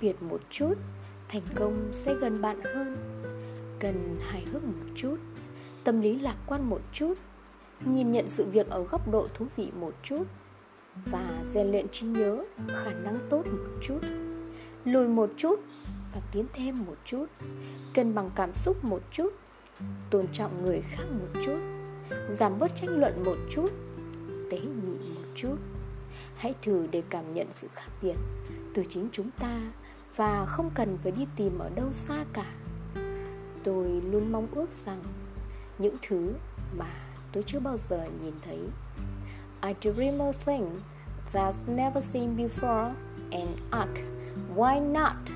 biệt một chút, thành công sẽ gần bạn hơn. Cần hài hước một chút, tâm lý lạc quan một chút, nhìn nhận sự việc ở góc độ thú vị một chút và rèn luyện trí nhớ, khả năng tốt một chút. Lùi một chút và tiến thêm một chút, cân bằng cảm xúc một chút, tôn trọng người khác một chút, giảm bớt tranh luận một chút, tế nhị một chút. Hãy thử để cảm nhận sự khác biệt từ chính chúng ta và không cần phải đi tìm ở đâu xa cả. Tôi luôn mong ước rằng những thứ mà tôi chưa bao giờ nhìn thấy. I dream of things that's never seen before and ask, why not?